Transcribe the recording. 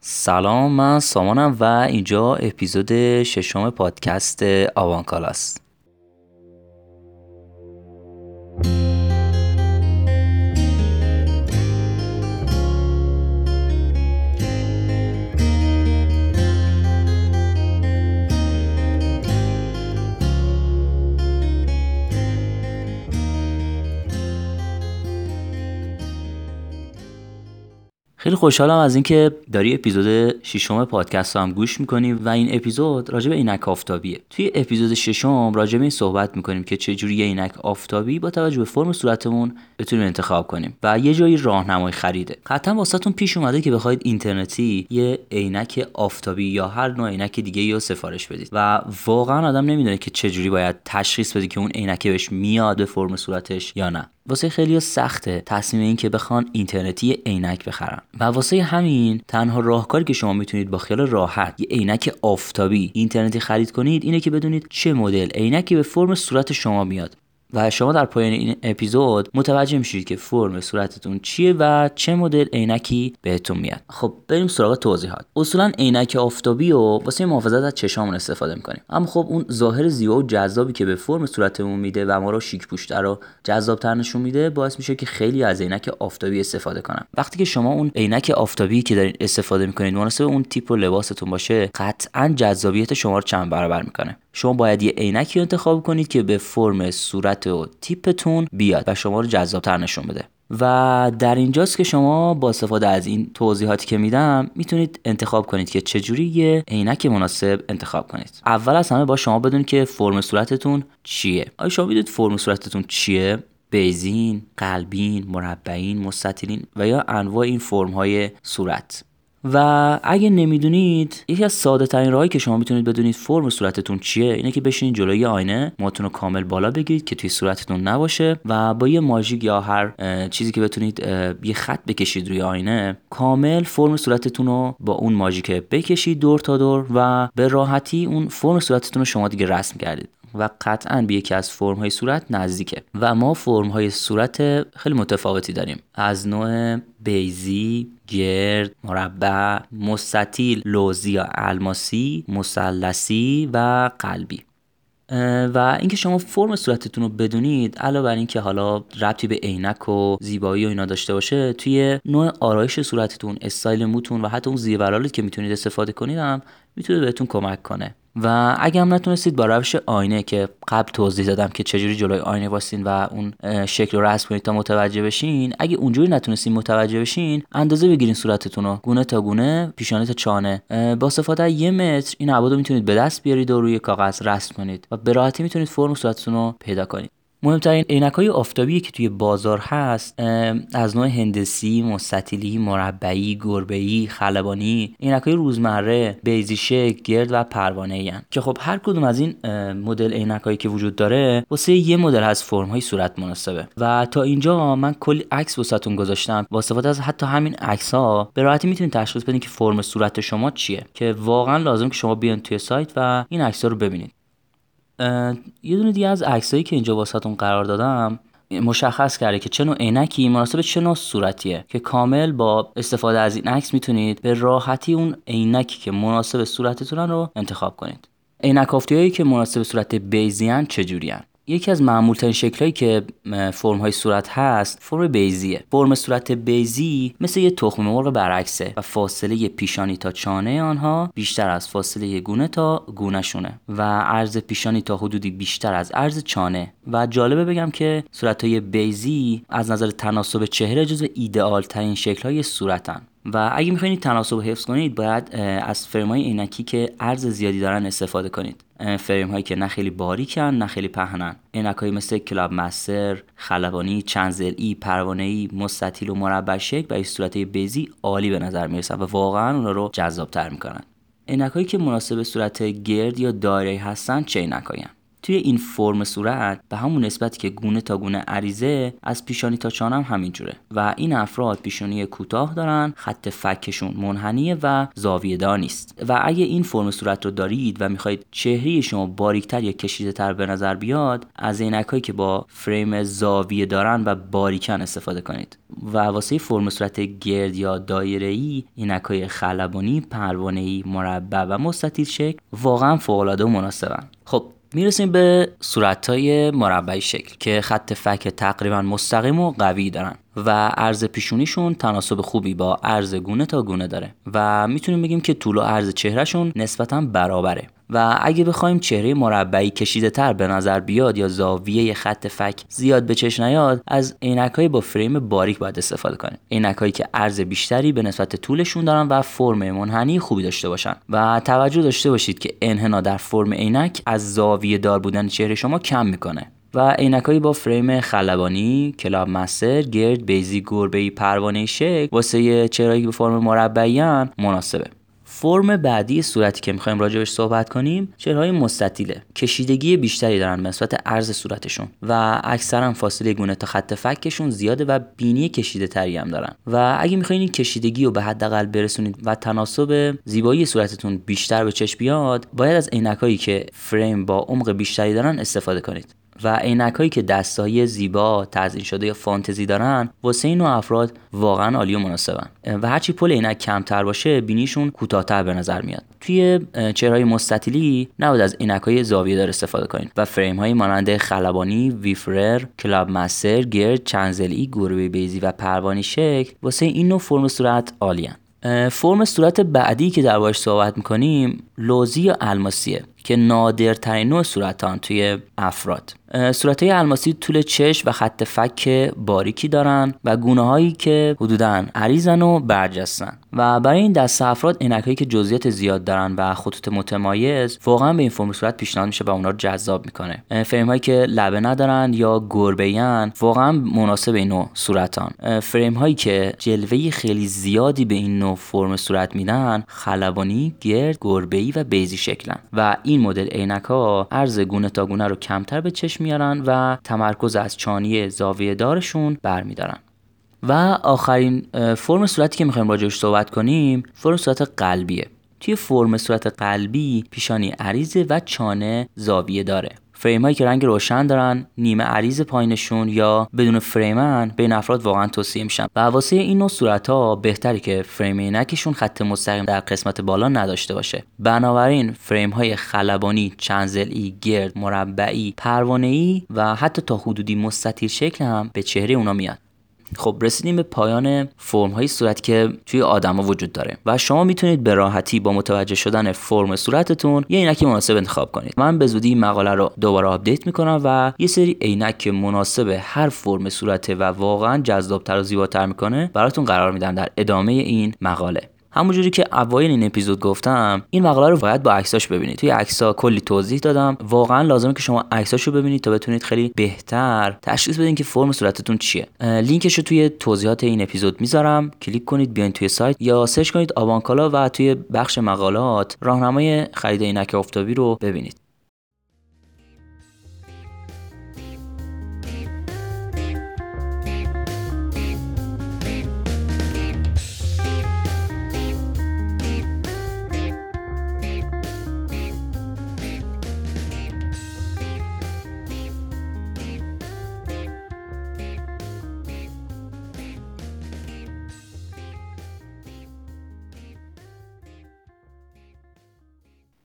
سلام من سامانم و اینجا اپیزود ششم پادکست آوانکالاست. خیلی خوشحالم از اینکه داری اپیزود ششم پادکست هم گوش می‌کنی و این اپیزود راجع به عینک آفتابیه. توی اپیزود ششم راجع به این صحبت می‌کنیم که چجوری یه عینک آفتابی با توجه به فرم صورتمون بتونیم انتخاب کنیم و یه جایی راهنمای خریده. قطعا واسهتون پیش اومده که بخواید اینترنتی یه عینک آفتابی یا هر نوع عینک دیگه رو سفارش بدید و واقعا آدم نمی‌دونه که چجوری باید تشخیص بده که اون عینک بهش میاد به فرم صورتش یا نه. واسه خیلی سخته تصمیم این که بخوان اینترنتی عینک بخرن. و واسه همین تنها راهکاری که شما می‌تونید با خیال راحت یه عینک آفتابی اینترنتی خرید کنید اینه که بدونید چه مدل عینکی به فرم صورت شما میاد. و شما در پایان این اپیزود متوجه میشید که فرم صورتتون چیه و چه مدل عینکی بهتون میاد. خب بریم سراغ توضیحات. اصولا عینک آفتابی و واسه محافظت از چشامون استفاده می‌کنیم. اما خب اون ظاهر زیبا و جذابی که به فرم صورتمون میده و ما رو شیک پوشتر و جذابتر نشون میده باعث میشه که خیلی از عینک آفتابی استفاده کنن وقتی که شما اون عینک آفتابی که دارین استفاده می‌کنید مناسب اون تیپ و لباستون باشه قطعا جذابیت شما رو چند برابر می‌کنه. شما باید یه عینکی انتخاب کنید که به فرم صورت و تیپتون بیاد و شما رو جذابتر نشون بده. و در اینجاست که شما با استفاده از این توضیحاتی که میدم می‌تونید انتخاب کنید که چجوری یه عینک مناسب انتخاب کنید. اول از همه با شما بدونید که فرم صورتتون چیه. آیا شما می‌دونید فرم صورتتون چیه؟ بیزین، قلبین، مربعین، مستطیلین و یا انواع این فرم های صورت. و اگه نمی‌دونید یکی از ساده ترین راهی که شما می‌تونید بدونید فرم صورتتون چیه اینه که بشینید جلوی آینه موهاتون رو کامل بالا بگیرید که توی صورتتون نباشه و با یه ماژیک یا هر چیزی که بتونید یه خط بکشید روی آینه کامل فرم صورتتون رو با اون ماژیک بکشید دور تا دور و به راحتی اون فرم صورتتون رو شما دیگه رسم کردید. و قطعا به یکی از فرم های صورت نزدیکه. و ما فرم های صورت خیلی متفاوتی داریم. از نوع بیزی گرد مربع مستطیل لوزی یا الماسی مثلثی و قلبی. و اینکه شما فرم صورتتون رو بدونید علاوه بر اینکه حالا ربطی به عینک و زیبایی و اینا داشته باشه توی نوع آرایش صورتتون استایل موتون و حتی اون زیورالی که می‌تونید استفاده کنید هم می‌تونه بهتون کمک کنه. و اگه هم نتونستید با روش آینه که قبل توضیح دادم که چجوری جلوی آینه واسین و اون شکل رو رسم کنید تا متوجه بشین اگه اونجوری نتونستین متوجه بشین اندازه بگیرین صورتتون رو. گونه تا گونه پیشانه تا چانه. با استفاده یه متر این ابعاد می‌تونید به دست بیارید و روی کاغذ رسم کنید و به راحتی می‌تونید فرم صورتتون رو پیدا کنید. مهمترین عینک های آفتابی که توی بازار هست از نوع هندسی، مستطیلی، مربعی، گربه‌ای، خلبانی، عینک های روزمره، بیزی شک، گرد و پروانه ای که خب هر کدوم از این مدل عینک هایی که وجود داره واسه یه مدل از فرم های صورت مناسبه. و تا اینجا من کلی عکس واسهتون گذاشتم. با استفاده از حتی همین عکس ها به راحتی می‌تونید تشخیص بدین که فرم صورت شما چیه. که واقعا لازم که شما بیان توی سایت و این عکس رو ببینید. یه دونه دیگه از عکسایی که اینجا واسهتون قرار دادم مشخص کرده که چه نوع عینکی مناسب چه نوع صورتیه. که کامل با استفاده از این عکس می‌تونید به راحتی اون عینکی که مناسب صورتتون رو انتخاب کنید. عینک هایی که مناسب صورت بیزیان چجوریان یکی از معمولترین شکلهایی که فرم های صورت هست فرم بیزیه. فرم صورت بیزی مثل یه تخم مرغ برعکسه و فاصله پیشانی تا چانه آنها بیشتر از فاصله گونه تا گونه شونه و عرض پیشانی تا حدودی بیشتر از عرض چانه. و جالبه بگم که صورت های بیزی از نظر تناسب چهره جزو ایدئال ترین شکل های صورتن. و اگه می‌خواید تناسب حفظ کنید باید از فرم های عینکی که عرض زیادی دارن استفاده کنید. فریم هایی که نه خیلی باریکن نه خیلی پهنن. عینک های مثل کلاب مستر خلبانی چند ای پروانه ای مستطیل و مربع شکل و صورت بیزی عالی به نظر می‌رسن و واقعا اونا رو جذاب تر می‌کنن. عینک هایی که مناسب صورت گرد یا دایره هستن چه عینک توی این فرم صورت به همون نسبتی که گونه تا گونه عریضه از پیشانی تا چانه هم همینجوره و این افراد پیشانی کوتاه دارن خط فکشون منحنیه و زاویه دار نیست. و اگه این فرم صورت رو دارید و می‌خواید چهره شما باریکتر یا کشیده تر به نظر بیاد از عینکایی که با فریم زاویه دارن و باریکن استفاده کنید. و واسه فرم صورت گرد یا دایره ای عینکای خلبانی پروانه ای مربع و مستطیل شکل واقعا فوق العاده و مناسبن. خب می‌رسیم به صورت های مربعی شکل که خط فک تقریبا مستقیم و قوی دارن و عرض پیشونیشون تناسب خوبی با عرض گونه تا گونه داره و می‌تونیم بگیم که طول و عرض چهرهشون نسبتا برابره. و اگه بخوایم چهره مربعی کشیده تر به نظر بیاد یا زاویه خط فک زیاد به چشم نیاد از عینکهایی با فریم باریک باید استفاده کنیم. عینکهایی که عرض بیشتری به نسبت طولشون دارن و فرم منحنی خوبی داشته باشن. و توجه داشته باشید که انحنا در فرم عینک از زاویه دار بودن چهره شما کم می‌کنه. و عینکایی با فریم خلبانی، کلاب مستر، گرد، بیزی، گربه پروانه شکل واسه چهرهایی به فرم مربعیان مناسبه. فرم بعدی صورتی که می‌خوایم راجبش صحبت کنیم چهرهای مستطیله. کشیدگی بیشتری دارن به نسبت عرض صورتشون و اکثرا فاصله گونه تا خط فکشون زیاده و بینی کشیده تری هم دارن. و اگه می‌خواین این کشیدگی رو به حداقل برسونید و تناسب زیبایی صورتتون بیشتر به چشم بیاد باید از عینکهایی که فریم با عمق بیشتری دارن استفاده کنید. و عینک هایی که دستایی زیبا تزیین شده یا فانتزی دارن واسه این افراد واقعا عالی و مناسبن. و هرچی پل عینک کمتر باشه بینیشون کوتاهتر به نظر میاد. توی چهرهای مستطیلی نباید از عینک های زاویه دار استفاده کنید و فریم های مانند خلبانی ویفرر کلاب مستر گرد چنزلی گروه بیزی و پروانی شکل واسه این نوع فرم صورت عالیان فرم صورت بعدی که دربارش صحبت می‌کنیم لوزی یا الماسیه. که نادرترین نوع صورتان توی افراد. صورت های الماسی طول چشم و خط فک باریکی دارن و گونه هایی که حدودا عریضن و برجستن. و برای این دسته افراد هایی که جزئیات زیاد دارن و خطوط متمایز واقعا به این فرم صورت پیشنهاد میشه و اونا رو جذاب می‌کنه. فریم هایی که لبه ندارن یا گربه واقعا مناسب این نوع صورتان فریم هایی که جلوه خیلی زیادی به این نوع فرم صورت میدن خلبانی گرد گربه و بیزی شکلن. و این مدل عینک ها عرض گونه تا گونه رو کمتر به چشم میارن و تمرکز از چانی زاویه دارشون برمیدارن. و آخرین فرم صورتی که می‌خوایم راجعش صحبت کنیم فرم صورت قلبیه. توی فرم صورت قلبی پیشانی عریضه و چانه زاویه داره. فریم هایی که رنگ روشن دارن نیمه عریض پایینشون یا بدون فریمن بین افراد واقعا توصیه میشن. و واسه این نوع صورت ها بهتری که فریم عینکشون خط مستقیم در قسمت بالا نداشته باشه. بنابراین فریم های خلبانی چنزلی گرد مربعی پروانه ای و حتی تا حدودی مستطیل شکل هم به چهره اونا میاد خب رسیدیم به پایان فرم های صورت که توی آدما وجود داره و شما می‌تونید به راحتی با متوجه شدن فرم صورتتون یه عینک مناسب انتخاب کنید. من به زودی مقاله رو دوباره آپدیت می‌کنم و یه سری عینک مناسب هر فرم صورته و واقعا جذابتر و زیباتر می‌کنه براتون قرار میدم در ادامه این مقاله. همونجوری که اوایل این اپیزود گفتم این مقاله رو باید با عکساش ببینید. توی عکسا کلی توضیح دادم. واقعا لازمه که شما عکساشو ببینید تا بتونید خیلی بهتر تشخیص بدین که فرم صورتتون چیه. لینکش رو توی توضیحات این اپیزود می‌ذارم. کلیک کنید بیاین توی سایت یا search کنید آبانکالا و توی بخش مقالات راهنمای خرید عینک آفتابی رو ببینید.